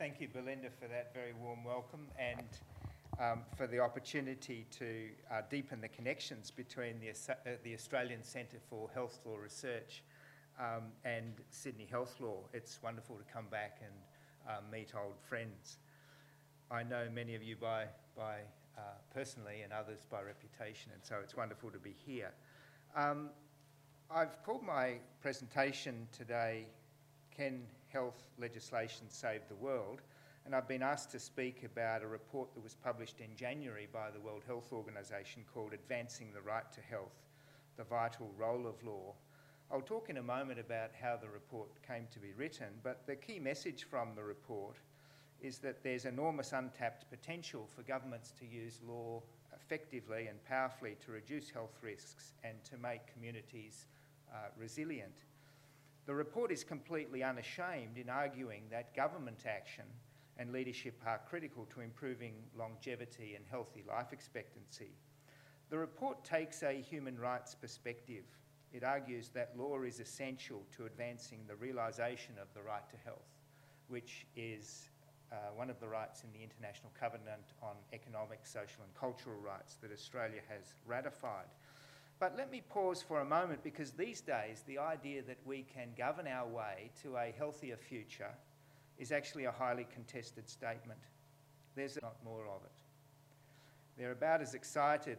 thank you, Belinda, for that very warm welcome and um, for the opportunity to uh, deepen the connections between the, uh, the Australian Centre for Health Law Research um, and Sydney Health Law. It's wonderful to come back and uh, meet old friends. I know many of you by, by uh, personally and others by reputation, and so it's wonderful to be here. Um, I've called my presentation today, Can Health Legislation Save the World? And I've been asked to speak about a report that was published in January by the World Health Organization called Advancing the Right to Health, the Vital Role of Law. I'll talk in a moment about how the report came to be written, but the key message from the report is that there's enormous untapped potential for governments to use law effectively and powerfully to reduce health risks and to make communities uh, resilient. The report is completely unashamed in arguing that government action and leadership are critical to improving longevity and healthy life expectancy. The report takes a human rights perspective. It argues that law is essential to advancing the realisation of the right to health, which is uh, one of the rights in the International Covenant on Economic, Social and Cultural Rights that Australia has ratified. But let me pause for a moment because these days the idea that we can govern our way to a healthier future is actually a highly contested statement. There's not more of it. They're about as excited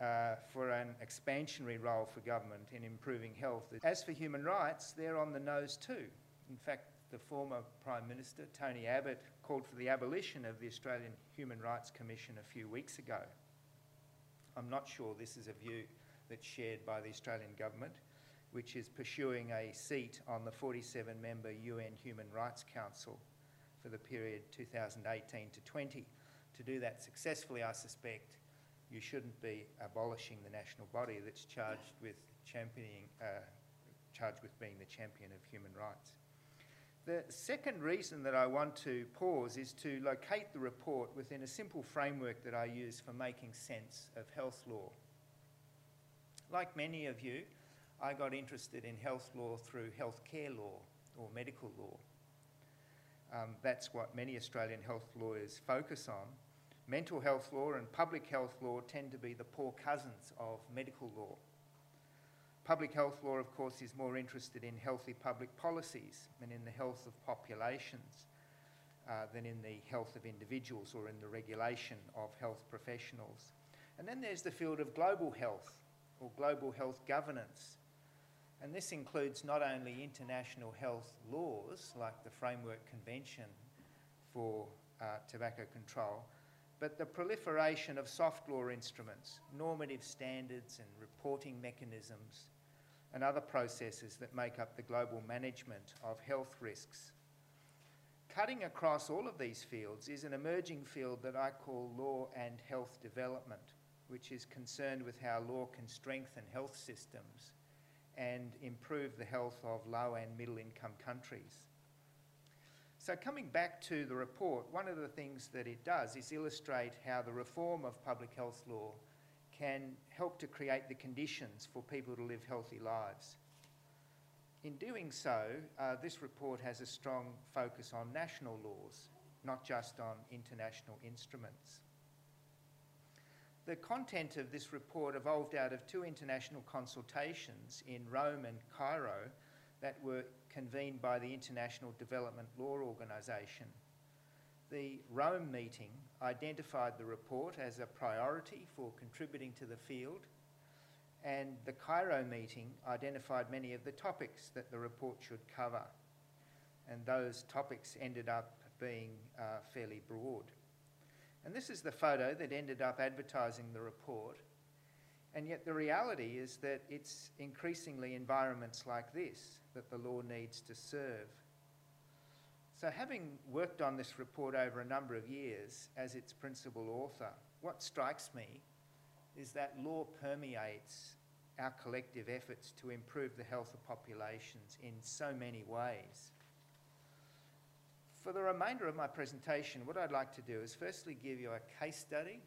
uh, for an expansionary role for government in improving health. As for human rights, they're on the nose too. In fact, the former Prime Minister, Tony Abbott, called for the abolition of the Australian Human Rights Commission a few weeks ago. I'm not sure this is a view that's shared by the Australian government which is pursuing a seat on the 47 member UN Human Rights Council for the period 2018 to 20. To do that successfully, I suspect you shouldn't be abolishing the national body that's charged with championing, uh, charged with being the champion of human rights. The second reason that I want to pause is to locate the report within a simple framework that I use for making sense of health law. Like many of you, I got interested in health law through healthcare law or medical law. Um, that's what many Australian health lawyers focus on. Mental health law and public health law tend to be the poor cousins of medical law. Public health law, of course, is more interested in healthy public policies and in the health of populations uh, than in the health of individuals or in the regulation of health professionals. And then there's the field of global health or global health governance, and this includes not only international health laws, like the Framework Convention for uh, Tobacco Control, but the proliferation of soft law instruments, normative standards and reporting mechanisms, and other processes that make up the global management of health risks. Cutting across all of these fields is an emerging field that I call law and health development, which is concerned with how law can strengthen health systems and improve the health of low and middle income countries. So, coming back to the report, one of the things that it does is illustrate how the reform of public health law can help to create the conditions for people to live healthy lives. In doing so, uh, this report has a strong focus on national laws, not just on international instruments. The content of this report evolved out of two international consultations in Rome and Cairo that were convened by the International Development Law Organisation. The Rome meeting identified the report as a priority for contributing to the field, and the Cairo meeting identified many of the topics that the report should cover. And those topics ended up being uh, fairly broad. And this is the photo that ended up advertising the report. And yet, the reality is that it's increasingly environments like this that the law needs to serve. So, having worked on this report over a number of years as its principal author, what strikes me is that law permeates our collective efforts to improve the health of populations in so many ways. For the remainder of my presentation, what I'd like to do is firstly give you a case study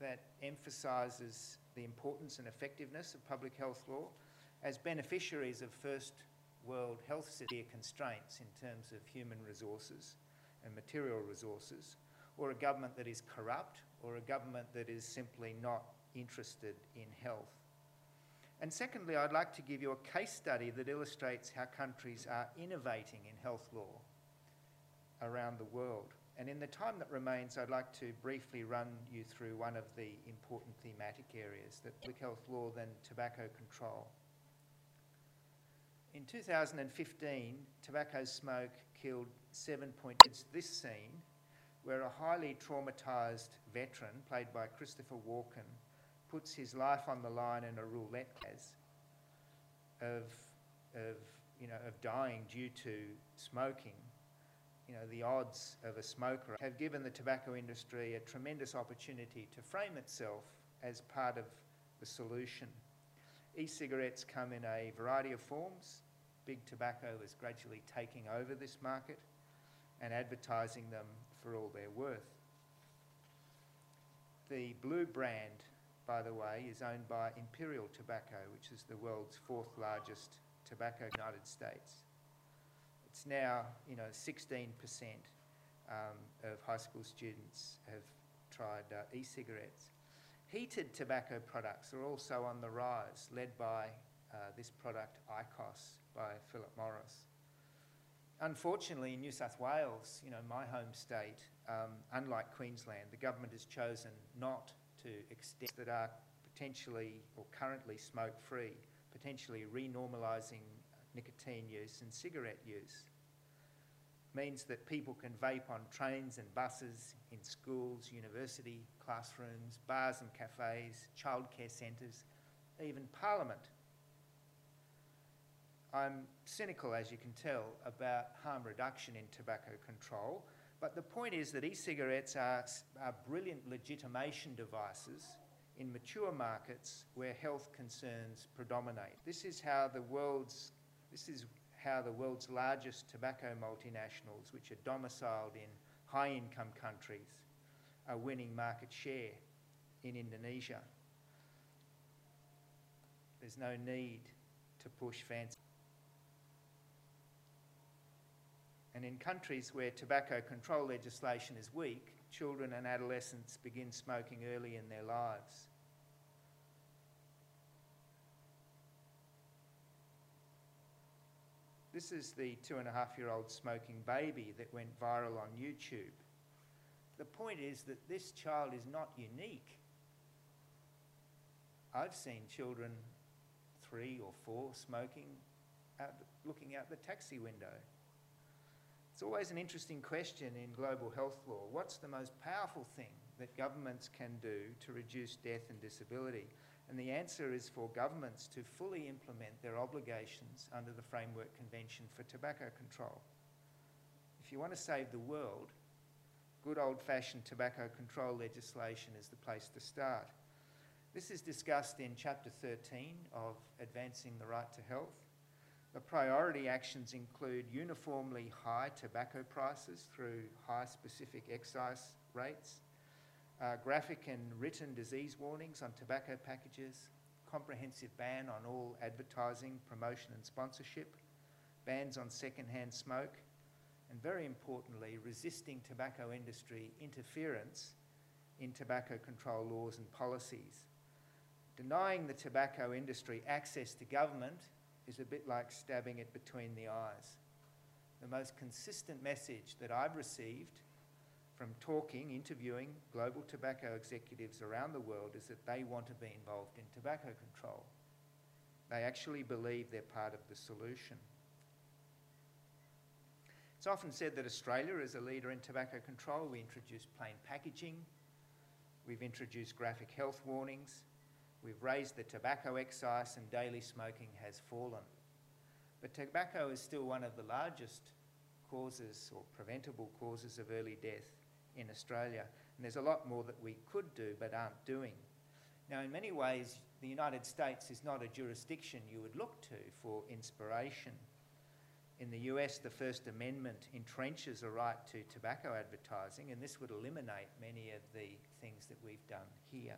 that emphasises the importance and effectiveness of public health law as beneficiaries of first world health severe constraints in terms of human resources and material resources, or a government that is corrupt, or a government that is simply not interested in health. And secondly, I'd like to give you a case study that illustrates how countries are innovating in health law around the world. And in the time that remains, I'd like to briefly run you through one of the important thematic areas that public health law than tobacco control. In 2015, tobacco smoke killed seven. It's this scene where a highly traumatised veteran, played by Christopher Walken, puts his life on the line in a roulette class of, of, you know, of dying due to smoking you know, the odds of a smoker have given the tobacco industry a tremendous opportunity to frame itself as part of the solution. E-cigarettes come in a variety of forms. Big tobacco is gradually taking over this market and advertising them for all they're worth. The Blu brand, by the way, is owned by Imperial Tobacco, which is the world's fourth largest tobacco in the United States. It's now, you know, 16% um, of high school students have tried uh, e-cigarettes. Heated tobacco products are also on the rise, led by uh, this product, IQOS, by Philip Morris. Unfortunately, in New South Wales, you know, my home state, um, unlike Queensland, the government has chosen not to extend that are potentially or currently smoke-free, potentially renormalising nicotine use and cigarette use. Means that people can vape on trains and buses, in schools, university, classrooms, bars and cafes, childcare centres, even Parliament. I'm cynical, as you can tell, about harm reduction in tobacco control, but the point is that e-cigarettes are, are brilliant legitimation devices in mature markets where health concerns predominate. This is how the world's this is how the world's largest tobacco multinationals, which are domiciled in high income countries, are winning market share in Indonesia. There's no need to push fancy. And in countries where tobacco control legislation is weak, children and adolescents begin smoking early in their lives. This is the two and a half year old smoking baby that went viral on YouTube. The point is that this child is not unique. I've seen children three or four smoking, out, looking out the taxi window. It's always an interesting question in global health law. What's the most powerful thing that governments can do to reduce death and disability? And the answer is for governments to fully implement their obligations under the Framework Convention for Tobacco Control. If you want to save the world, good old fashioned tobacco control legislation is the place to start. This is discussed in Chapter 13 of Advancing the Right to Health. The priority actions include uniformly high tobacco prices through high specific excise rates, uh, graphic and written disease warnings on tobacco packages, comprehensive ban on all advertising, promotion and sponsorship, bans on second-hand smoke, and very importantly, resisting tobacco industry interference in tobacco control laws and policies. Denying the tobacco industry access to government is a bit like stabbing it between the eyes. The most consistent message that I've received from talking, interviewing global tobacco executives around the world is that they want to be involved in tobacco control. They actually believe they're part of the solution. It's often said that Australia is a leader in tobacco control. We introduced plain packaging, we've introduced graphic health warnings, we've raised the tobacco excise, and daily smoking has fallen. But tobacco is still one of the largest causes or preventable causes of early death in Australia. And there's a lot more that we could do but aren't doing. Now, in many ways, the United States is not a jurisdiction you would look to for inspiration. In the US, the First Amendment entrenches a right to tobacco advertising, and this would eliminate many of the things that we've done here.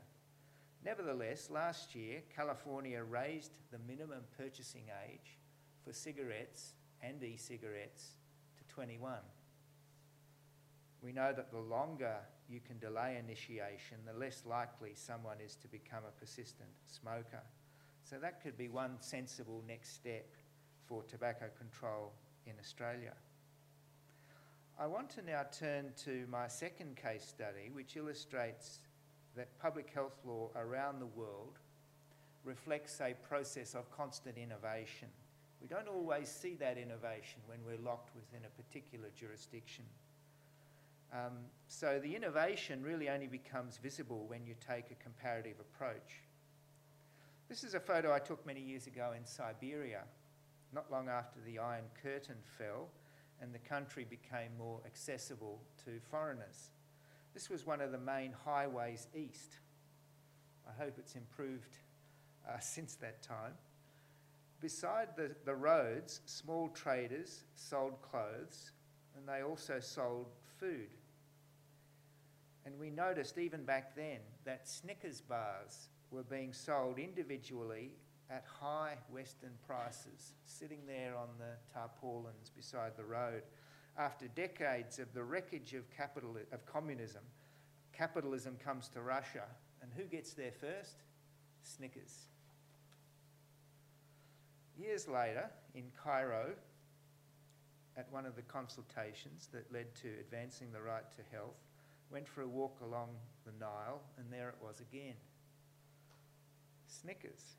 Nevertheless, last year, California raised the minimum purchasing age for cigarettes and e cigarettes to 21. We know that the longer you can delay initiation, the less likely someone is to become a persistent smoker. So that could be one sensible next step for tobacco control in Australia. I want to now turn to my second case study, which illustrates that public health law around the world reflects a process of constant innovation. We don't always see that innovation when we're locked within a particular jurisdiction. Um, so the innovation really only becomes visible when you take a comparative approach. This is a photo I took many years ago in Siberia, not long after the Iron Curtain fell and the country became more accessible to foreigners. This was one of the main highways east. I hope it's improved uh, since that time. Beside the, the roads, small traders sold clothes and they also sold food. And we noticed even back then that Snickers bars were being sold individually at high Western prices, sitting there on the tarpaulins beside the road. After decades of the wreckage of, capital, of communism, capitalism comes to Russia, and who gets there first? Snickers. Years later, in Cairo, at one of the consultations that led to advancing the right to health, went for a walk along the Nile, and there it was again. Snickers.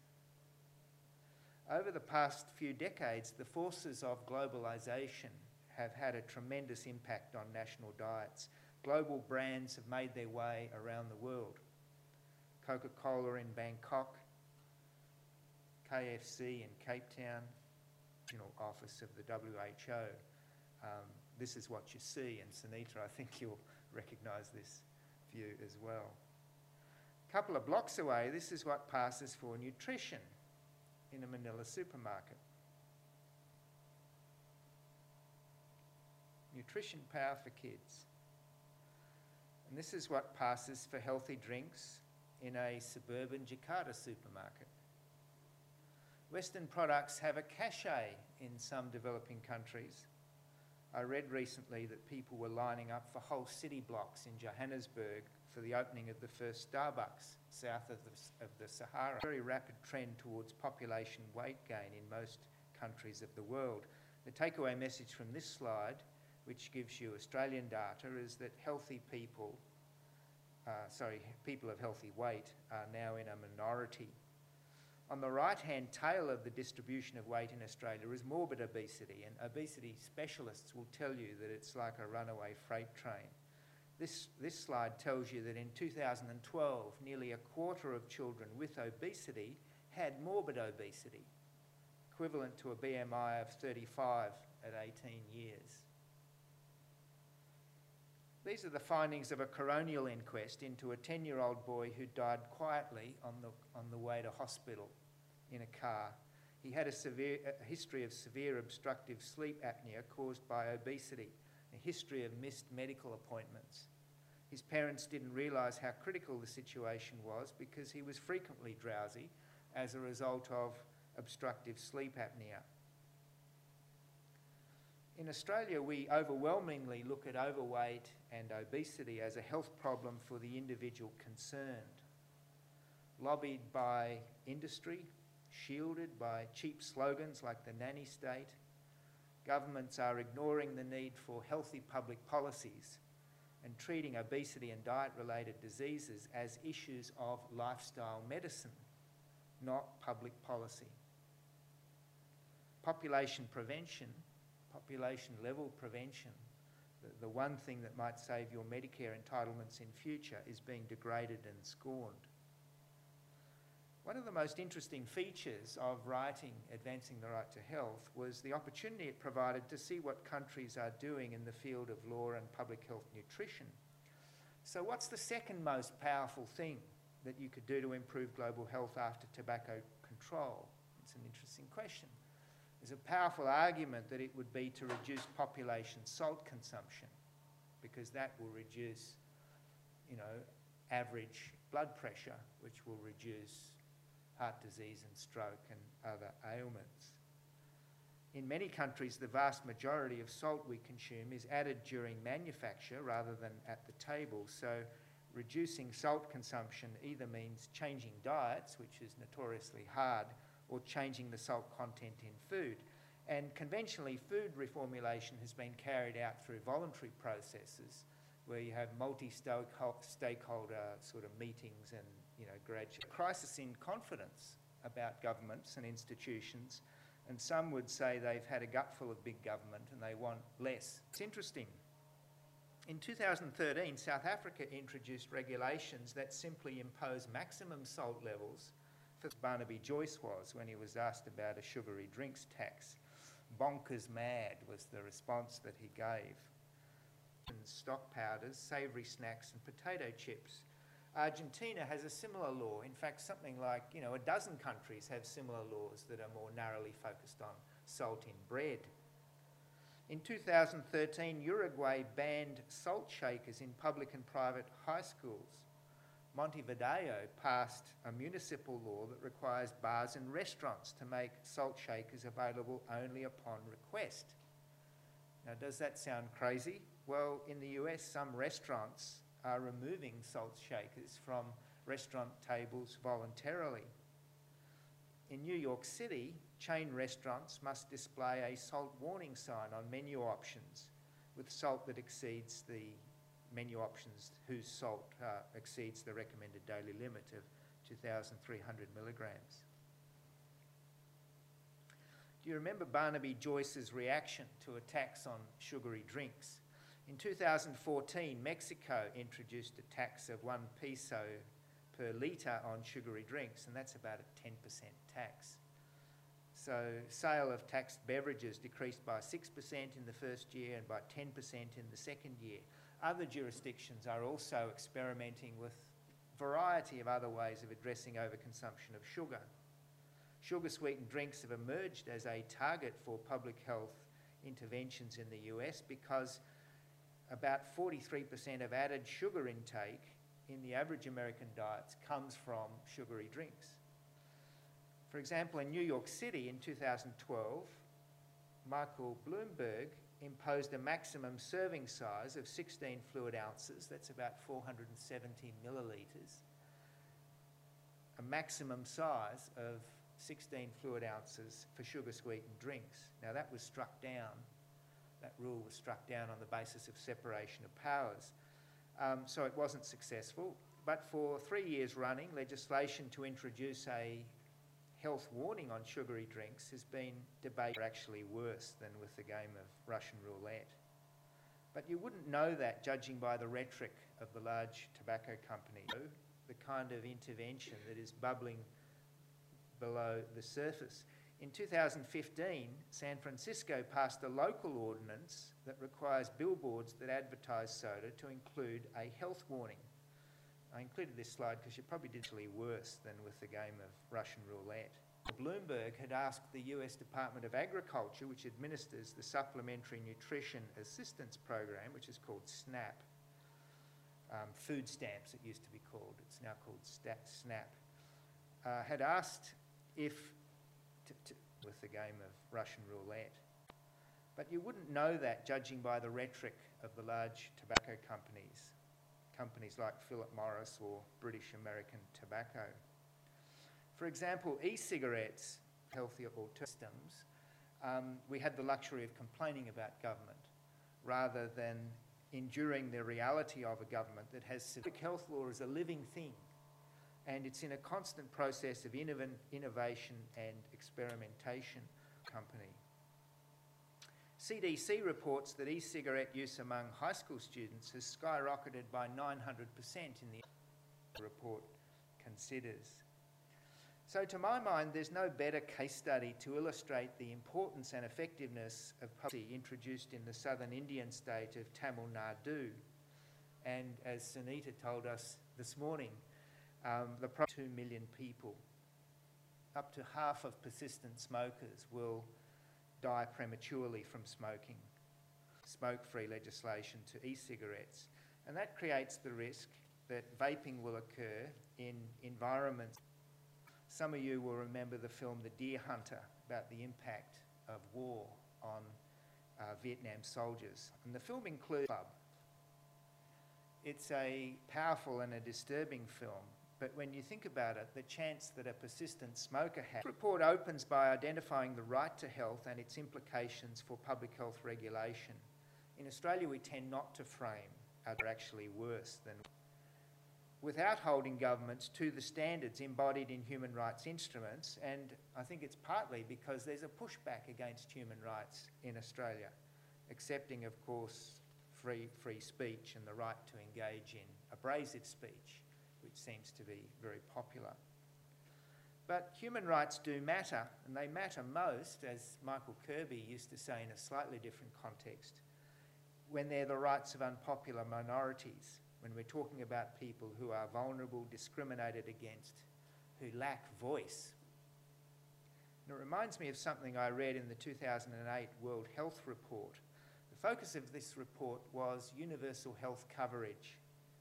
Over the past few decades, the forces of globalisation have had a tremendous impact on national diets. Global brands have made their way around the world. Coca Cola in Bangkok, KFC in Cape Town, office of the WHO. Um, this is what you see, and Sunita, I think you'll recognise this view as well. A couple of blocks away, this is what passes for nutrition in a Manila supermarket. Nutrition power for kids. And this is what passes for healthy drinks in a suburban Jakarta supermarket. Western products have a cachet in some developing countries. I read recently that people were lining up for whole city blocks in Johannesburg for the opening of the first Starbucks south of the, of the Sahara. A very rapid trend towards population weight gain in most countries of the world. The takeaway message from this slide, which gives you Australian data, is that healthy people, uh, sorry, people of healthy weight are now in a minority on the right-hand tail of the distribution of weight in Australia is morbid obesity, and obesity specialists will tell you that it's like a runaway freight train. This, this slide tells you that in 2012, nearly a quarter of children with obesity had morbid obesity, equivalent to a BMI of 35 at 18 years. These are the findings of a coronial inquest into a 10 year old boy who died quietly on the, on the way to hospital in a car. He had a, severe, a history of severe obstructive sleep apnea caused by obesity, a history of missed medical appointments. His parents didn't realise how critical the situation was because he was frequently drowsy as a result of obstructive sleep apnea. In Australia, we overwhelmingly look at overweight and obesity as a health problem for the individual concerned. Lobbied by industry, shielded by cheap slogans like the nanny state, governments are ignoring the need for healthy public policies and treating obesity and diet related diseases as issues of lifestyle medicine, not public policy. Population prevention population level prevention, the, the one thing that might save your Medicare entitlements in future, is being degraded and scorned. One of the most interesting features of writing Advancing the Right to Health was the opportunity it provided to see what countries are doing in the field of law and public health nutrition. So, what's the second most powerful thing that you could do to improve global health after tobacco control? It's an interesting question. There's a powerful argument that it would be to reduce population salt consumption because that will reduce, you know, average blood pressure, which will reduce heart disease and stroke and other ailments. In many countries, the vast majority of salt we consume is added during manufacture rather than at the table. So, reducing salt consumption either means changing diets, which is notoriously hard, or changing the salt content in food. And conventionally, food reformulation has been carried out through voluntary processes where you have multi-stakeholder sort of meetings and, you know, gradual crisis in confidence about governments and institutions. And some would say they've had a gutful of big government and they want less. It's interesting. In 2013, South Africa introduced regulations that simply impose maximum salt levels Barnaby Joyce was when he was asked about a sugary drinks tax. Bonkers mad was the response that he gave. And stock powders, savoury snacks, and potato chips. Argentina has a similar law. In fact, something like you know a dozen countries have similar laws that are more narrowly focused on salt in bread. In 2013, Uruguay banned salt shakers in public and private high schools. Montevideo passed a municipal law that requires bars and restaurants to make salt shakers available only upon request. Now, does that sound crazy? Well, in the US, some restaurants are removing salt shakers from restaurant tables voluntarily. In New York City, chain restaurants must display a salt warning sign on menu options with salt that exceeds the menu options whose salt uh, exceeds the recommended daily limit of 2,300 milligrams. Do you remember Barnaby Joyce's reaction to a tax on sugary drinks? In 2014, Mexico introduced a tax of one peso per litre on sugary drinks, and that's about a 10% tax. So, sale of taxed beverages decreased by 6% in the first year and by 10% in the second year. Other jurisdictions are also experimenting with variety of other ways of addressing overconsumption of sugar. Sugar sweetened drinks have emerged as a target for public health interventions in the US because about 43% of added sugar intake in the average American diets comes from sugary drinks. For example, in New York City in 2012, Michael Bloomberg imposed a maximum serving size of 16 fluid ounces, that's about 470 millilitres, a maximum size of 16 fluid ounces for sugar sweetened drinks. Now, that was struck down that rule was struck down on the basis of separation of powers. Um, so it wasn't successful. But for three years running, legislation to introduce a health warning on sugary drinks has been debated actually worse than with the game of Russian roulette. But you wouldn't know that judging by the rhetoric of the large tobacco companies, the kind of intervention that is bubbling below the surface. In 2015, San Francisco passed a local ordinance that requires billboards that advertise soda to include a health warning. I included this slide because you're probably did actually worse than with the game of Russian roulette. Bloomberg had asked the US Department of Agriculture, which administers the Supplementary Nutrition Assistance Program, which is called SNAP, um, food stamps it used to be called, it's now called SNAP, uh, had asked if with the game of Russian roulette. But you wouldn't know that judging by the rhetoric of the large tobacco companies, companies like Philip Morris or British American Tobacco. For example, e cigarettes, healthier systems, um, we had the luxury of complaining about government rather than enduring the reality of a government that has civic health law as a living thing and it's in a constant process of innovation and experimentation company. CDC reports that e-cigarette use among high school students has skyrocketed by 900% in the report considers. So to my mind, there's no better case study to illustrate the importance and effectiveness of policy introduced in the southern Indian state of Tamil Nadu. And as Sunita told us this morning, um, the 2 million people, up to half of persistent smokers will die prematurely from smoking. Smoke free legislation to e cigarettes. And that creates the risk that vaping will occur in environments. Some of you will remember the film The Deer Hunter about the impact of war on uh, Vietnam soldiers. And the film includes. It's a powerful and a disturbing film, but when you think about it, the chance that a persistent smoker has. The report opens by identifying the right to health and its implications for public health regulation. In Australia, we tend not to frame are actually worse than without holding governments to the standards embodied in human rights instruments. And I think it's partly because there's a pushback against human rights in Australia, accepting, of course, free, free speech and the right to engage in abrasive speech, which seems to be very popular. But human rights do matter, and they matter most, as Michael Kirby used to say in a slightly different context, when they're the rights of unpopular minorities when we're talking about people who are vulnerable, discriminated against, who lack voice. And it reminds me of something I read in the 2008 World Health Report. The focus of this report was universal health coverage,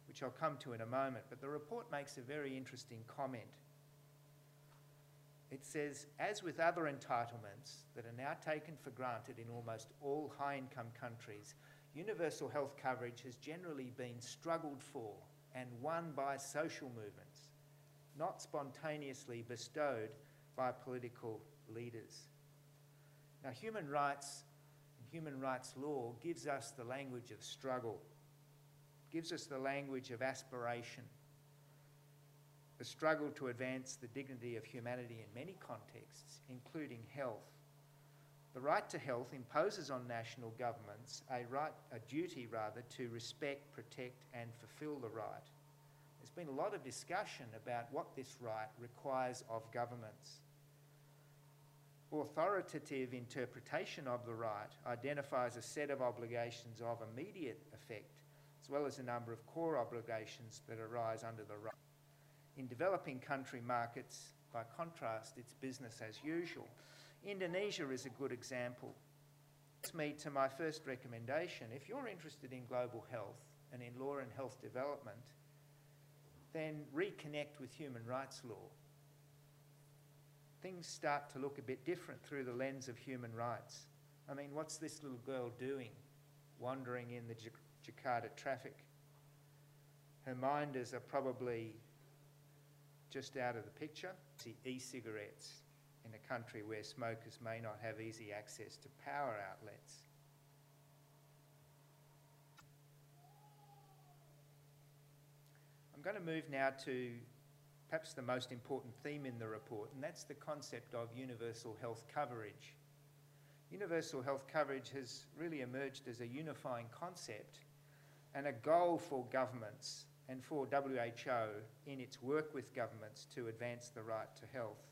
which I'll come to in a moment, but the report makes a very interesting comment. It says, as with other entitlements that are now taken for granted in almost all high income countries, universal health coverage has generally been struggled for and won by social movements, not spontaneously bestowed by political leaders. Now, human rights and human rights law gives us the language of struggle, gives us the language of aspiration, the struggle to advance the dignity of humanity in many contexts, including health the right to health imposes on national governments a, right, a duty rather to respect, protect and fulfil the right. There's been a lot of discussion about what this right requires of governments. Authoritative interpretation of the right identifies a set of obligations of immediate effect, as well as a number of core obligations that arise under the right. In developing country markets, by contrast, it's business as usual. Indonesia is a good example. This me to my first recommendation. If you're interested in global health and in law and health development, then reconnect with human rights law. Things start to look a bit different through the lens of human rights. I mean, what's this little girl doing wandering in the Jakarta traffic? Her minders are probably just out of the picture. See e-cigarettes in a country where smokers may not have easy access to power outlets. I'm going to move now to perhaps the most important theme in the report, and that's the concept of universal health coverage. Universal health coverage has really emerged as a unifying concept and a goal for governments and for WHO in its work with governments to advance the right to health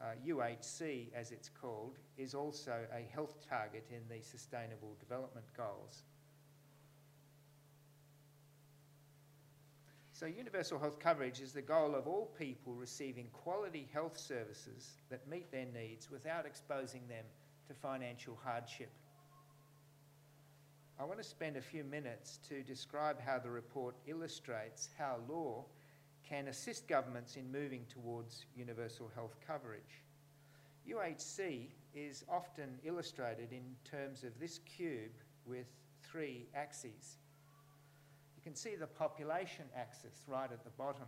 uh, UHC, as it's called, is also a health target in the Sustainable Development Goals. So universal health coverage is the goal of all people receiving quality health services that meet their needs without exposing them to financial hardship. I want to spend a few minutes to describe how the report illustrates how law can assist governments in moving towards universal health coverage. UHC is often illustrated in terms of this cube with three axes. You can see the population axis right at the bottom.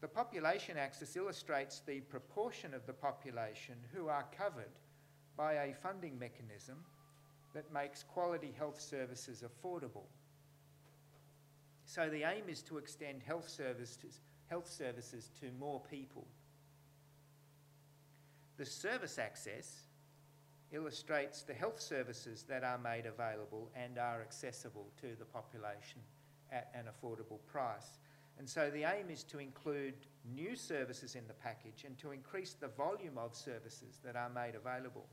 The population axis illustrates the proportion of the population who are covered by a funding mechanism that makes quality health services affordable so the aim is to extend health services, health services to more people. The service access illustrates the health services that are made available and are accessible to the population at an affordable price. And so the aim is to include new services in the package and to increase the volume of services that are made available.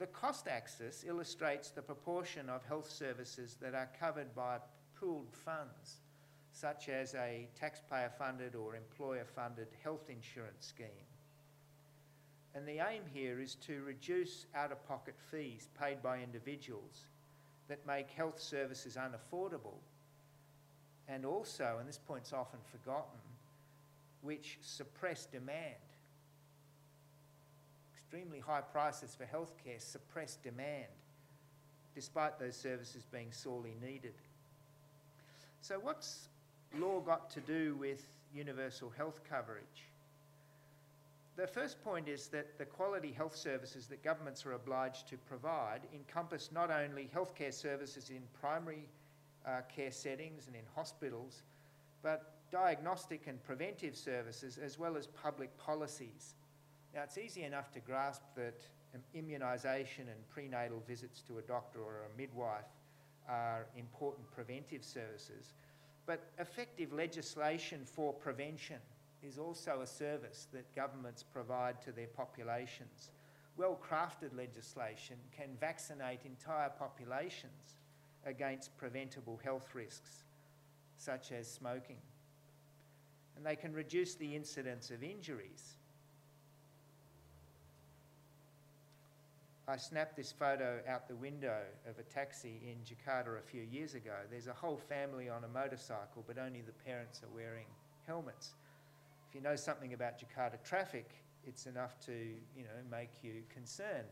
The cost axis illustrates the proportion of health services that are covered by pooled funds, such as a taxpayer funded or employer funded health insurance scheme. And the aim here is to reduce out of pocket fees paid by individuals that make health services unaffordable and also, and this point's often forgotten, which suppress demand extremely high prices for healthcare suppress demand, despite those services being sorely needed. So, what's law got to do with universal health coverage? The first point is that the quality health services that governments are obliged to provide encompass not only healthcare services in primary uh, care settings and in hospitals, but diagnostic and preventive services as well as public policies. Now, it's easy enough to grasp that immunisation and prenatal visits to a doctor or a midwife are important preventive services, but effective legislation for prevention is also a service that governments provide to their populations. Well crafted legislation can vaccinate entire populations against preventable health risks, such as smoking. And they can reduce the incidence of injuries. I snapped this photo out the window of a taxi in Jakarta a few years ago. There's a whole family on a motorcycle, but only the parents are wearing helmets if you know something about Jakarta traffic, it's enough to you know, make you concerned.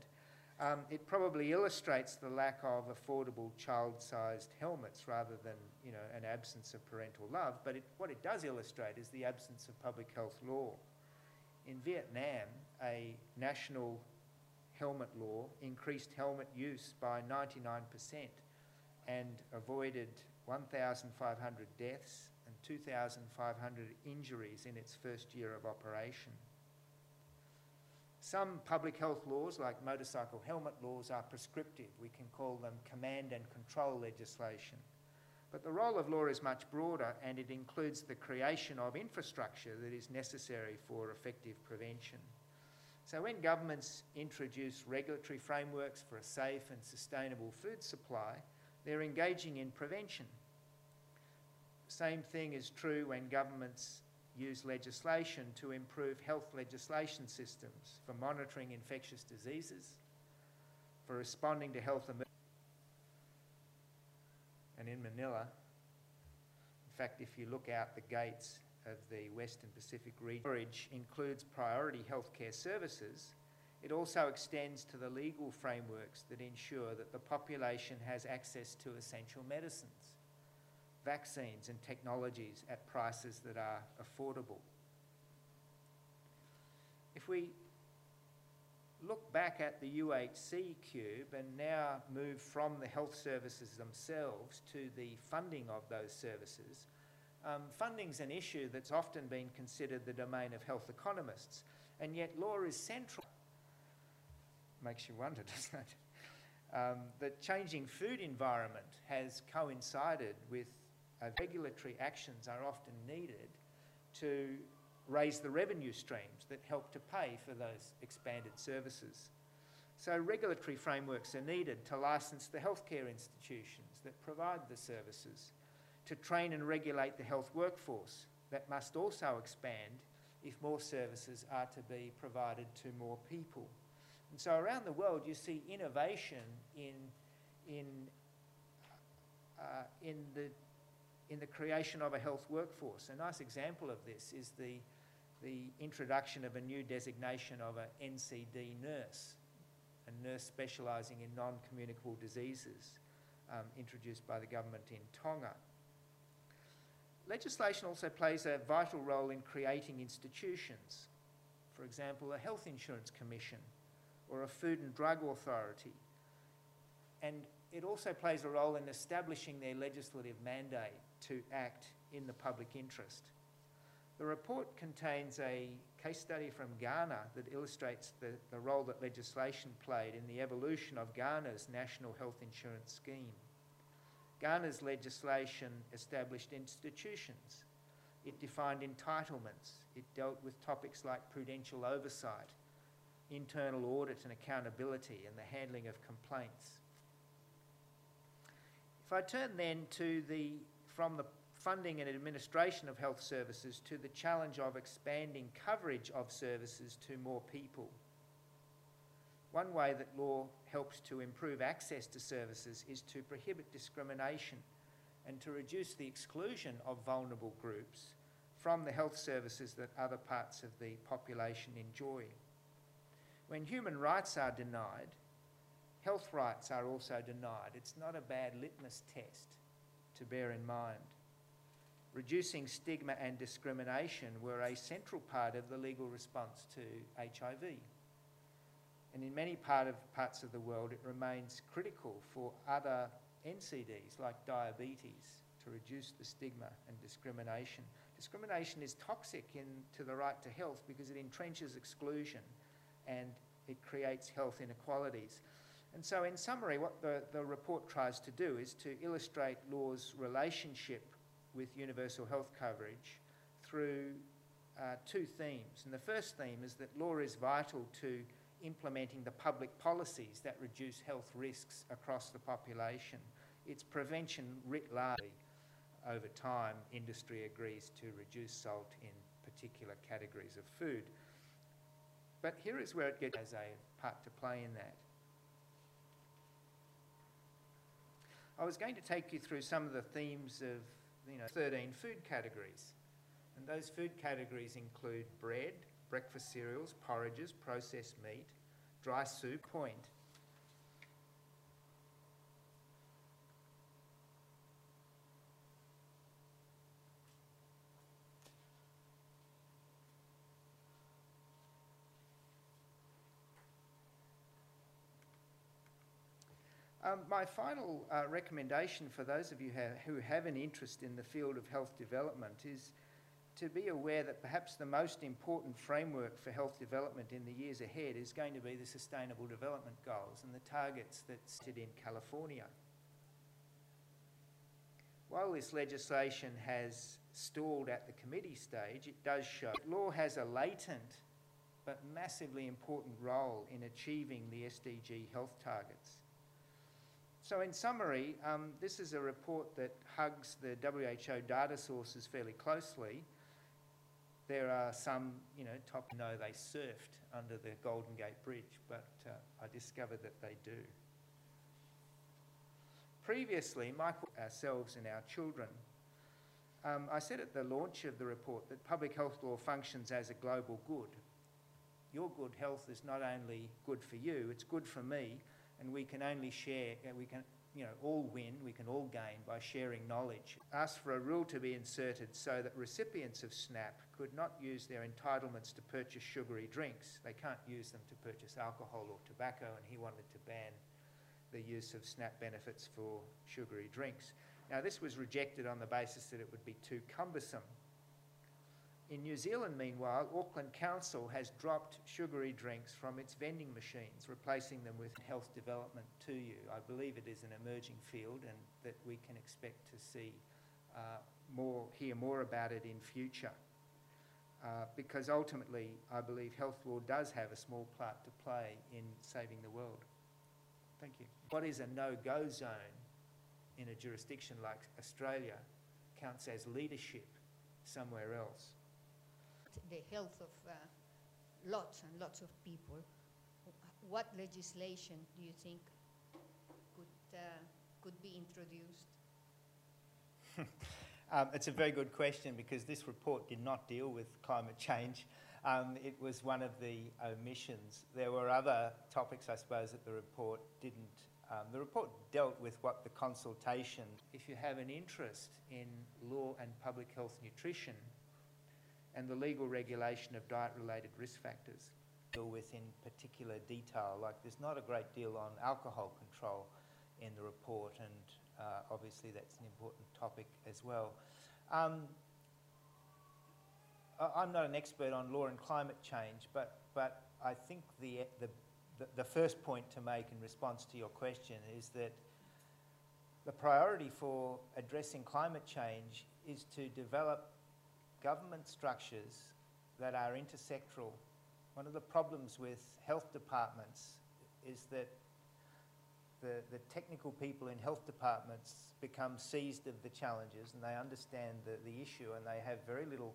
Um, it probably illustrates the lack of affordable child-sized helmets rather than you know, an absence of parental love, but it, what it does illustrate is the absence of public health law. In Vietnam, a national helmet law increased helmet use by 99% and avoided 1,500 deaths and 2,500 injuries in its first year of operation. Some public health laws, like motorcycle helmet laws, are prescriptive. We can call them command and control legislation. But the role of law is much broader and it includes the creation of infrastructure that is necessary for effective prevention. So when governments introduce regulatory frameworks for a safe and sustainable food supply, they're engaging in prevention same thing is true when governments use legislation to improve health legislation systems for monitoring infectious diseases, for responding to health emergencies. And in Manila, in fact, if you look out the gates of the Western Pacific region, coverage includes priority healthcare services. It also extends to the legal frameworks that ensure that the population has access to essential medicines vaccines and technologies at prices that are affordable. If we look back at the UHC cube and now move from the health services themselves to the funding of those services, um, funding's an issue that's often been considered the domain of health economists, and yet law is central. Makes you wonder, doesn't it? Um, the changing food environment has coincided with uh, regulatory actions are often needed to raise the revenue streams that help to pay for those expanded services. So regulatory frameworks are needed to license the healthcare institutions that provide the services, to train and regulate the health workforce that must also expand if more services are to be provided to more people. And so around the world you see innovation in, in, uh, in the in the creation of a health workforce. A nice example of this is the, the introduction of a new designation of an NCD nurse, a nurse specialising in non-communicable diseases, um, introduced by the government in Tonga. Legislation also plays a vital role in creating institutions. For example, a health insurance commission or a food and drug authority. And it also plays a role in establishing their legislative mandate to act in the public interest. The report contains a case study from Ghana that illustrates the, the role that legislation played in the evolution of Ghana's national health insurance scheme. Ghana's legislation established institutions. It defined entitlements. It dealt with topics like prudential oversight, internal audit and accountability, and the handling of complaints. If I turn then to the from the funding and administration of health services to the challenge of expanding coverage of services to more people. One way that law helps to improve access to services is to prohibit discrimination and to reduce the exclusion of vulnerable groups from the health services that other parts of the population enjoy. When human rights are denied, health rights are also denied. It's not a bad litmus test to bear in mind. Reducing stigma and discrimination were a central part of the legal response to HIV. And in many part of, parts of the world, it remains critical for other NCDs like diabetes to reduce the stigma and discrimination. Discrimination is toxic in, to the right to health because it entrenches exclusion and it creates health inequalities. And so, in summary, what the, the report tries to do is to illustrate law's relationship with universal health coverage through uh, two themes. And the first theme is that law is vital to implementing the public policies that reduce health risks across the population. It's prevention writ large. Over time, industry agrees to reduce salt in particular categories of food. But here is where it gets as a part to play in that. I was going to take you through some of the themes of you know, 13 food categories. And those food categories include bread, breakfast cereals, porridges, processed meat, dry soup, point. Um, my final uh, recommendation for those of you who have an interest in the field of health development is to be aware that perhaps the most important framework for health development in the years ahead is going to be the Sustainable Development Goals and the targets that's set in California. While this legislation has stalled at the committee stage, it does show law has a latent but massively important role in achieving the SDG health targets. So in summary, um, this is a report that hugs the WHO data sources fairly closely. There are some, you know, top know they surfed under the Golden Gate Bridge, but uh, I discovered that they do. Previously, Michael, ourselves and our children, um, I said at the launch of the report that public health law functions as a global good. Your good health is not only good for you, it's good for me, and we can only share, we can you know, all win, we can all gain by sharing knowledge. Ask for a rule to be inserted so that recipients of SNAP could not use their entitlements to purchase sugary drinks. They can't use them to purchase alcohol or tobacco, and he wanted to ban the use of SNAP benefits for sugary drinks. Now, this was rejected on the basis that it would be too cumbersome. In New Zealand, meanwhile, Auckland Council has dropped sugary drinks from its vending machines, replacing them with health development to you. I believe it is an emerging field and that we can expect to see uh, more, hear more about it in future. Uh, because ultimately, I believe health law does have a small part to play in saving the world. Thank you. What is a no-go zone in a jurisdiction like Australia counts as leadership somewhere else the health of uh, lots and lots of people, what legislation do you think could, uh, could be introduced? um, it's a very good question because this report did not deal with climate change. Um, it was one of the omissions. There were other topics, I suppose, that the report didn't. Um, the report dealt with what the consultation. If you have an interest in law and public health nutrition, and the legal regulation of diet-related risk factors deal with in particular detail. Like there's not a great deal on alcohol control in the report, and uh, obviously that's an important topic as well. Um, I'm not an expert on law and climate change, but, but I think the, the, the first point to make in response to your question is that the priority for addressing climate change is to develop government structures that are intersectoral. One of the problems with health departments is that the, the technical people in health departments become seized of the challenges and they understand the, the issue and they have very little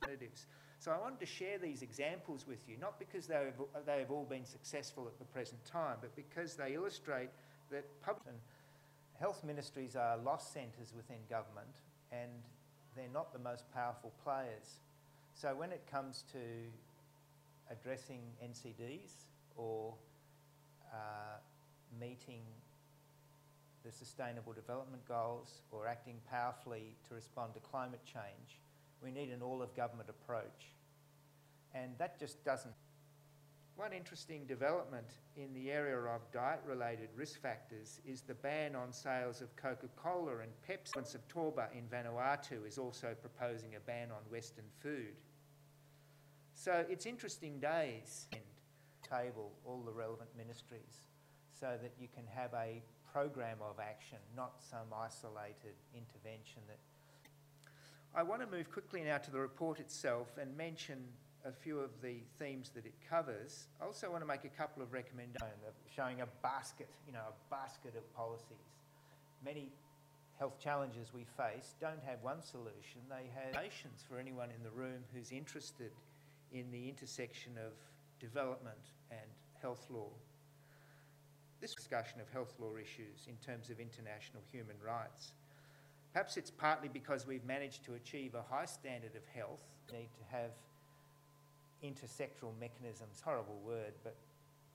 alternatives. So I wanted to share these examples with you, not because they have, they have all been successful at the present time, but because they illustrate that public health ministries are loss centres within government and they're not the most powerful players. So when it comes to addressing NCDs, or uh, meeting the Sustainable Development Goals or acting powerfully to respond to climate change. We need an all of government approach. And that just doesn't. One interesting development in the area of diet related risk factors is the ban on sales of Coca Cola and Pepsi. The of Torba in Vanuatu is also proposing a ban on Western food. So it's interesting days and table all the relevant ministries so that you can have a program of action, not some isolated intervention that I want to move quickly now to the report itself and mention a few of the themes that it covers. I also want to make a couple of recommendations showing a basket, you know, a basket of policies. Many health challenges we face don't have one solution. They have solutions for anyone in the room who's interested in the intersection of development and health law. This discussion of health law issues in terms of international human rights. Perhaps it's partly because we've managed to achieve a high standard of health. Need to have intersectoral mechanisms, horrible word, but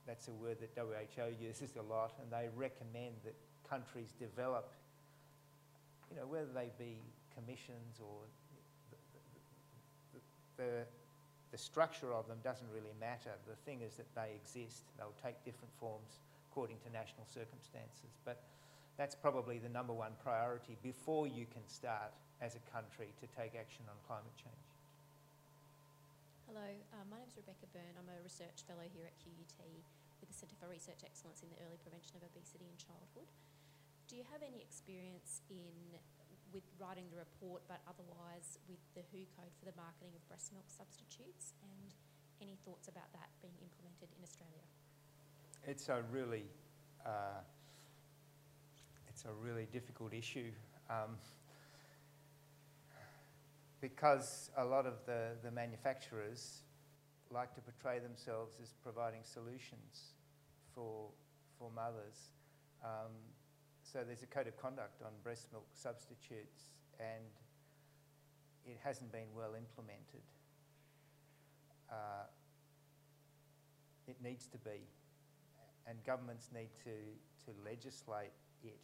that's a word that WHO uses a lot, and they recommend that countries develop, you know, whether they be commissions or the, the, the, the structure of them doesn't really matter. The thing is that they exist. They'll take different forms according to national circumstances. But that's probably the number one priority before you can start as a country to take action on climate change. Hello, uh, my name is Rebecca Byrne. I'm a research fellow here at QUT with the Centre for Research Excellence in the Early Prevention of Obesity in Childhood. Do you have any experience in with writing the report, but otherwise with the WHO code for the marketing of breast milk substitutes, and any thoughts about that being implemented in Australia? It's a really uh, it's a really difficult issue. Um, because a lot of the, the manufacturers like to portray themselves as providing solutions for, for mothers. Um, so there's a code of conduct on breast milk substitutes and it hasn't been well implemented. Uh, it needs to be and governments need to, to legislate it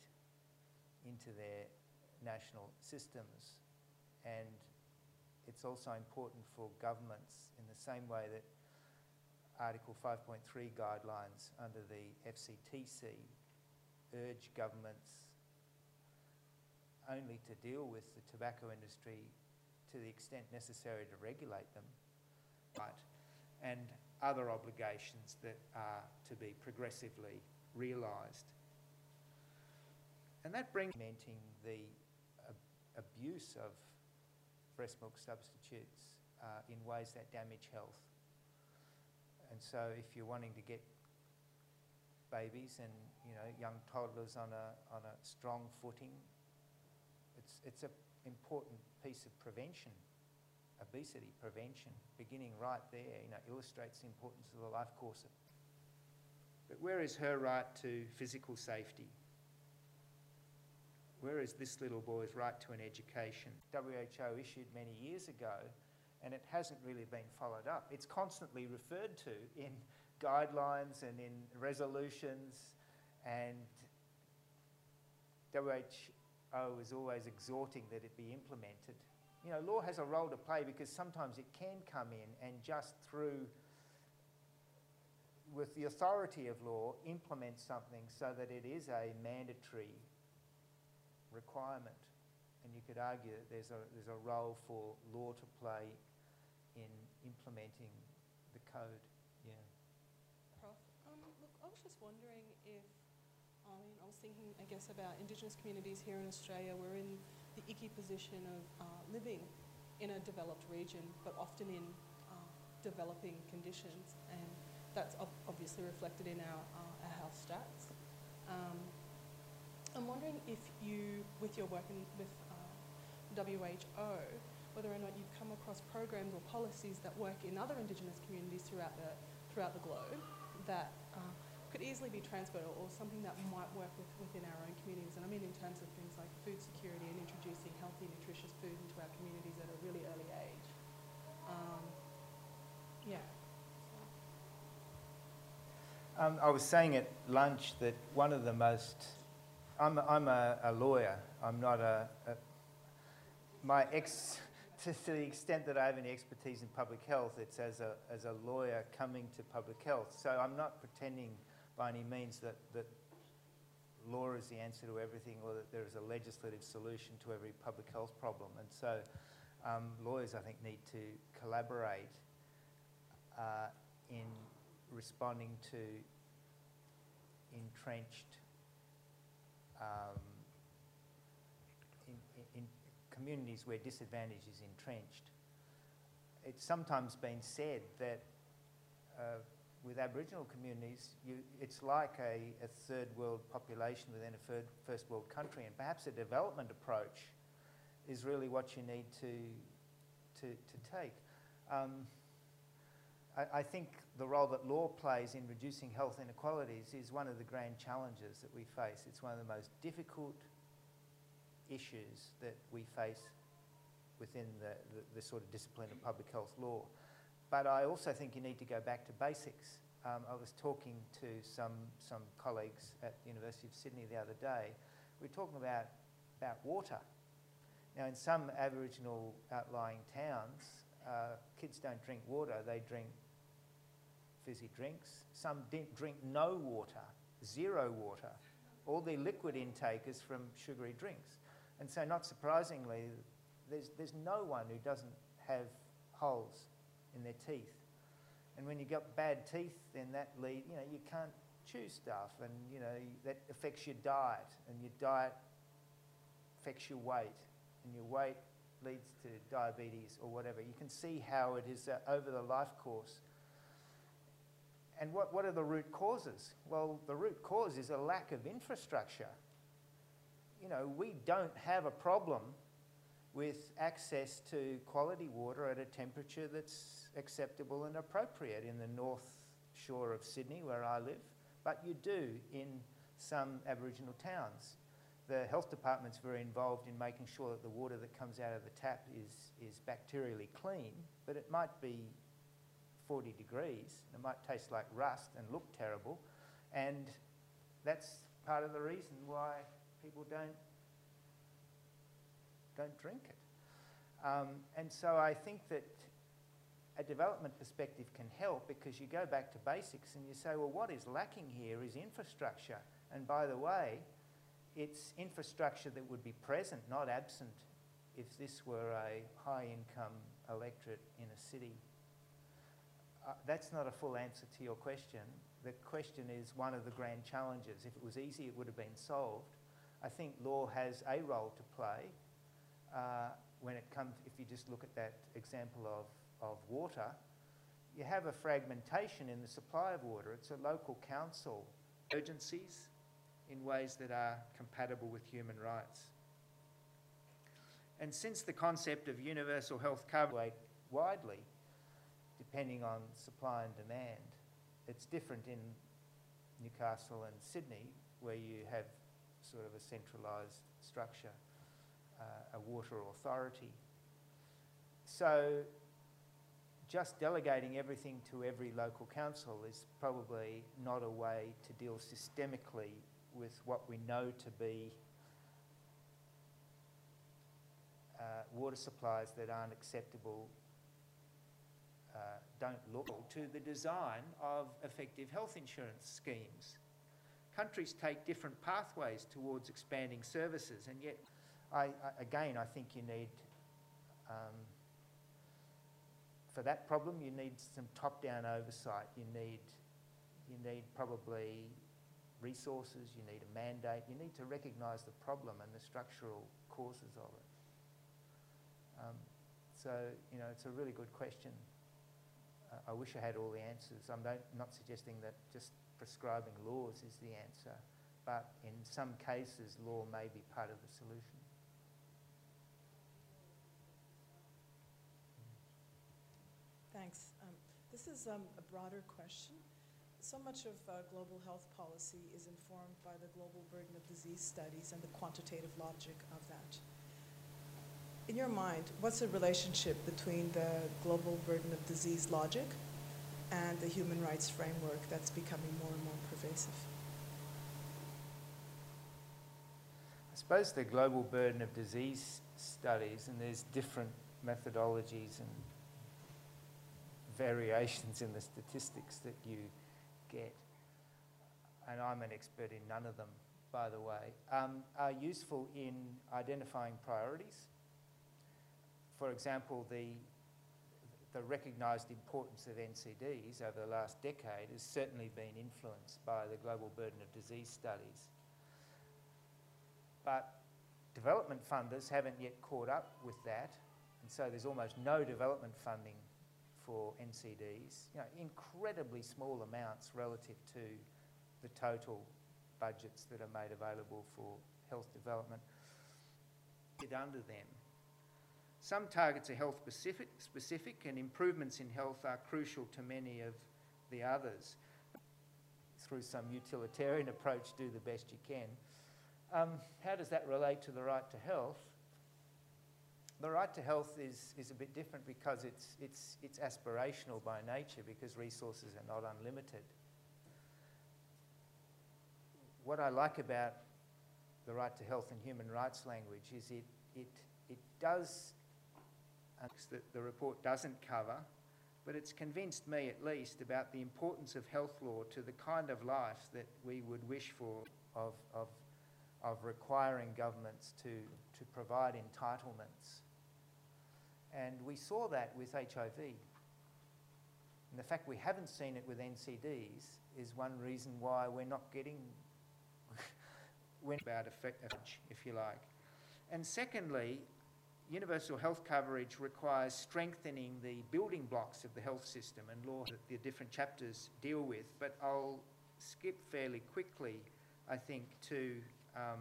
into their national systems and it's also important for governments in the same way that Article 5.3 guidelines under the FCTC urge governments only to deal with the tobacco industry to the extent necessary to regulate them, right, and other obligations that are to be progressively realised. And that brings the abuse of breast milk substitutes uh, in ways that damage health. And so if you're wanting to get babies and you know young toddlers on a on a strong footing, it's it's an important piece of prevention, obesity prevention, beginning right there. You know, illustrates the importance of the life course. But where is her right to physical safety? Where is this little boy's right to an education? WHO issued many years ago, and it hasn't really been followed up. It's constantly referred to in guidelines and in resolutions, and WHO is always exhorting that it be implemented. You know, law has a role to play because sometimes it can come in and just through, with the authority of law, implement something so that it is a mandatory requirement. And you could argue that there's a, there's a role for law to play in implementing the code. Yeah. Prof, um, look, I was just wondering if, I mean, I was thinking, I guess, about Indigenous communities here in Australia. We're in the icky position of uh, living in a developed region, but often in uh, developing conditions, and that's ob obviously reflected in our, uh, our health stats. Um, I'm wondering if you, with your work in, with uh, WHO, whether or not you've come across programs or policies that work in other Indigenous communities throughout the, throughout the globe that uh, could easily be transferred or, or, something that might work with, within our own communities. And I mean in terms of things like food security and introducing healthy, nutritious food into our communities at a really early age. Um, yeah. Um, I was saying at lunch that one of the most, I'm, a- I'm a, a lawyer, I'm not a, a my ex, to, to the extent that I have any expertise in public health, it's as a, as a lawyer coming to public health. So I'm not pretending by any means that, that law is the answer to everything or that there is a legislative solution to every public health problem. And so um, lawyers, I think, need to collaborate uh, in responding to entrenched um, in, in, communities where disadvantage is entrenched. It's sometimes been said that uh, with Aboriginal communities, you, it's like a, a third world population within a third, first world country, and perhaps a development approach is really what you need to, to, to take. Um, I, I think the role that law plays in reducing health inequalities is one of the grand challenges that we face. It's one of the most difficult issues that we face within the, the, the sort of discipline of public health law. But I also think you need to go back to basics. Um, I was talking to some, some colleagues at the University of Sydney the other day. We were talking about, about water. Now, in some Aboriginal outlying towns, uh, kids don't drink water, they drink fizzy drinks. Some drink no water, zero water. All their liquid intake is from sugary drinks. And so, not surprisingly, there's, there's no one who doesn't have holes in their teeth. And when you've got bad teeth, then that lead, you know, you can't chew stuff, and you know that affects your diet, and your diet affects your weight, and your weight leads to diabetes or whatever. You can see how it is uh, over the life course. And what, what are the root causes? Well, the root cause is a lack of infrastructure. You know, we don't have a problem with access to quality water at a temperature that's acceptable and appropriate in the north shore of Sydney, where I live, but you do in some Aboriginal towns. The health department's very involved in making sure that the water that comes out of the tap is, is bacterially clean, but it might be 40 degrees, it might taste like rust and look terrible, and that's part of the reason why people don't don't drink it. Um, and so I think that a development perspective can help because you go back to basics and you say, well, what is lacking here is infrastructure. And by the way, it's infrastructure that would be present, not absent, if this were a high income electorate in a city. Uh, that's not a full answer to your question. The question is one of the grand challenges. If it was easy, it would have been solved. I think law has a role to play uh, when it comes, if you just look at that example of, of water, you have a fragmentation in the supply of water. It's a local council urgencies in ways that are compatible with human rights. And since the concept of universal health coverage widely, depending on supply and demand, it's different in Newcastle and Sydney, where you have sort of a centralised structure uh, a water authority. So just delegating everything to every local council is probably not a way to deal systemically with what we know to be uh, water supplies that aren't acceptable, uh, don't look to the design of effective health insurance schemes. Countries take different pathways towards expanding services, and yet I, I, again, I think you need, um, for that problem, you need some top-down oversight. You need, you need probably resources, you need a mandate, you need to recognise the problem and the structural causes of it. Um, so, you know, it's a really good question. I wish I had all the answers. I'm not, not suggesting that just prescribing laws is the answer, but in some cases, law may be part of the solution. Thanks. Um, this is um, a broader question. So much of uh, global health policy is informed by the global burden of disease studies and the quantitative logic of that. In your mind, what's the relationship between the global burden of disease logic and the human rights framework that's becoming more and more pervasive. I suppose the global burden of disease studies, and there's different methodologies and variations in the statistics that you get, and I'm an expert in none of them, by the way, um, are useful in identifying priorities. For example, the, the recognised importance of NCDs over the last decade has certainly been influenced by the global burden of disease studies. But development funders haven't yet caught up with that, and so there's almost no development funding for NCDs. You know, incredibly small amounts relative to the total budgets that are made available for health development. Under them. Some targets are health specific, specific, and improvements in health are crucial to many of the others. Through some utilitarian approach, do the best you can. Um, how does that relate to the right to health? The right to health is, is a bit different because it's, it's, it's aspirational by nature because resources are not unlimited. What I like about the right to health and human rights language is it, it, it does that the report doesn't cover, but it's convinced me at least about the importance of health law to the kind of life that we would wish for of, of, of requiring governments to, to provide entitlements. And we saw that with HIV. And the fact we haven't seen it with NCDs is one reason why we're not getting about effect, if you like. And secondly, universal health coverage requires strengthening the building blocks of the health system and law that the different chapters deal with. But I'll skip fairly quickly, I think, to um,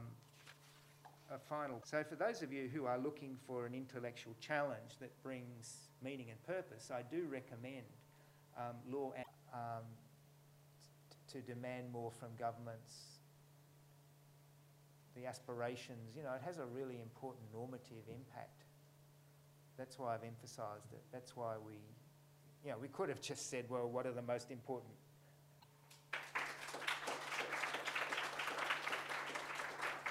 a final. So, for those of you who are looking for an intellectual challenge that brings meaning and purpose, I do recommend um, law um, to demand more from governments the aspirations, you know, it has a really important normative impact. That's why I've emphasised it. That's why we, you know, we could have just said, well, what are the most important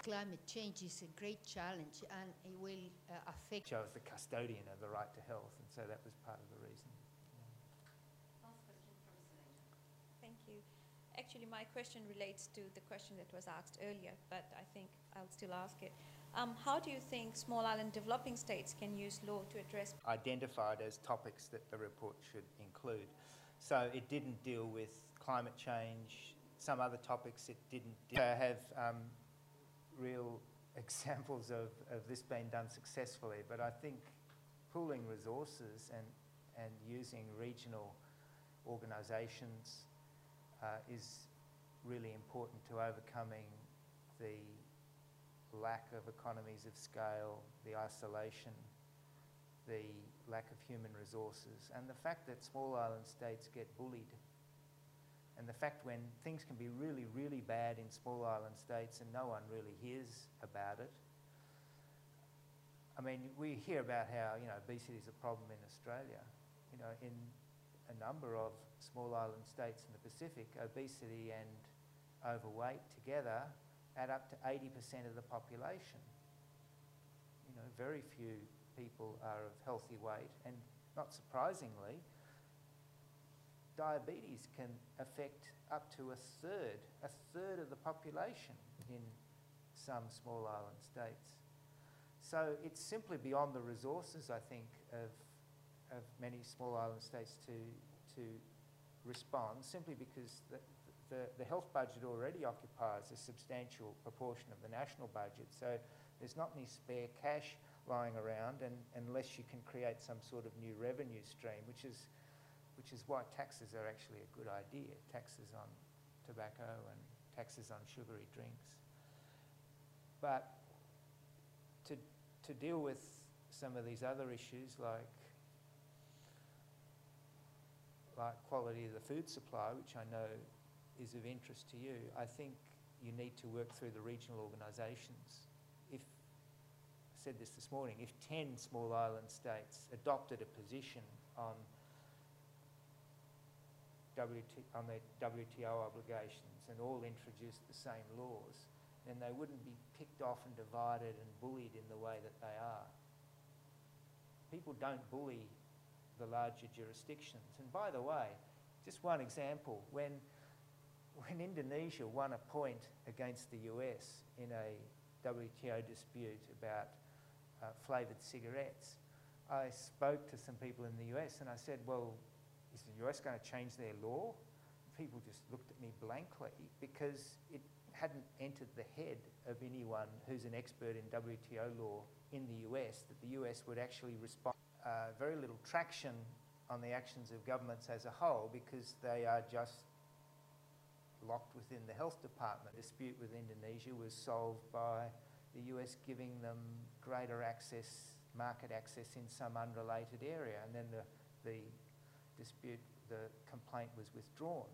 climate change is a great challenge and it will uh, affect. I was the custodian of the right to health, and so that was part of the reason. Thank you. Actually, my question relates to the question that was asked earlier, but I think I'll still ask it. Um, how do you think small island developing states can use law to address? Identified as topics that the report should include. So it didn't deal with climate change, some other topics it didn't have um, real examples of, of this being done successfully, but I think pooling resources and, and using regional organisations uh, is really important to overcoming the lack of economies of scale, the isolation, the lack of human resources, and the fact that small island states get bullied and the fact when things can be really, really bad in small island states and no one really hears about it. I mean, we hear about how, you know, obesity is a problem in Australia. You know, in a number of small island states in the Pacific, obesity and overweight together add up to 80% of the population. You know, very few people are of healthy weight, and not surprisingly, diabetes can affect up to a third, a third of the population in some small island states. So it's simply beyond the resources, I think, of, of many small island states to, to respond, simply because the, the, the health budget already occupies a substantial proportion of the national budget. So there's not any spare cash lying around and, unless you can create some sort of new revenue stream, which is which is why taxes are actually a good idea, taxes on tobacco and taxes on sugary drinks. But to, to deal with some of these other issues like, like quality of the food supply, which I know is of interest to you, I think you need to work through the regional organisations. If, I said this this morning, if 10 small island states adopted a position on WT, on their WTO obligations and all introduced the same laws, then they wouldn't be picked off and divided and bullied in the way that they are. People don't bully the larger jurisdictions. And by the way, just one example, when, when Indonesia won a point against the US in a WTO dispute about uh, flavoured cigarettes, I spoke to some people in the US and I said, well, is the US going to change their law? People just looked at me blankly because it hadn't entered the head of anyone who's an expert in WTO law in the US that the US would actually respond. Uh, very little traction on the actions of governments as a whole because they are just locked within the health department. The dispute with Indonesia was solved by the US giving them greater access, market access in some unrelated area, and then the, the dispute, the complaint was withdrawn.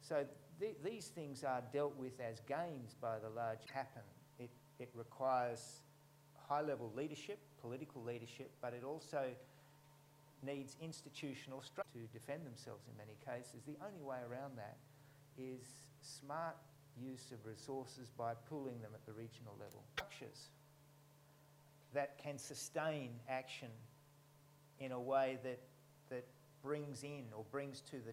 So th- these things are dealt with as games by the large happen. It, it requires high level leadership, political leadership, but it also needs institutional structure to defend themselves in many cases. The only way around that is smart use of resources by pooling them at the regional level. Structures that can sustain action in a way that, that brings in or brings to the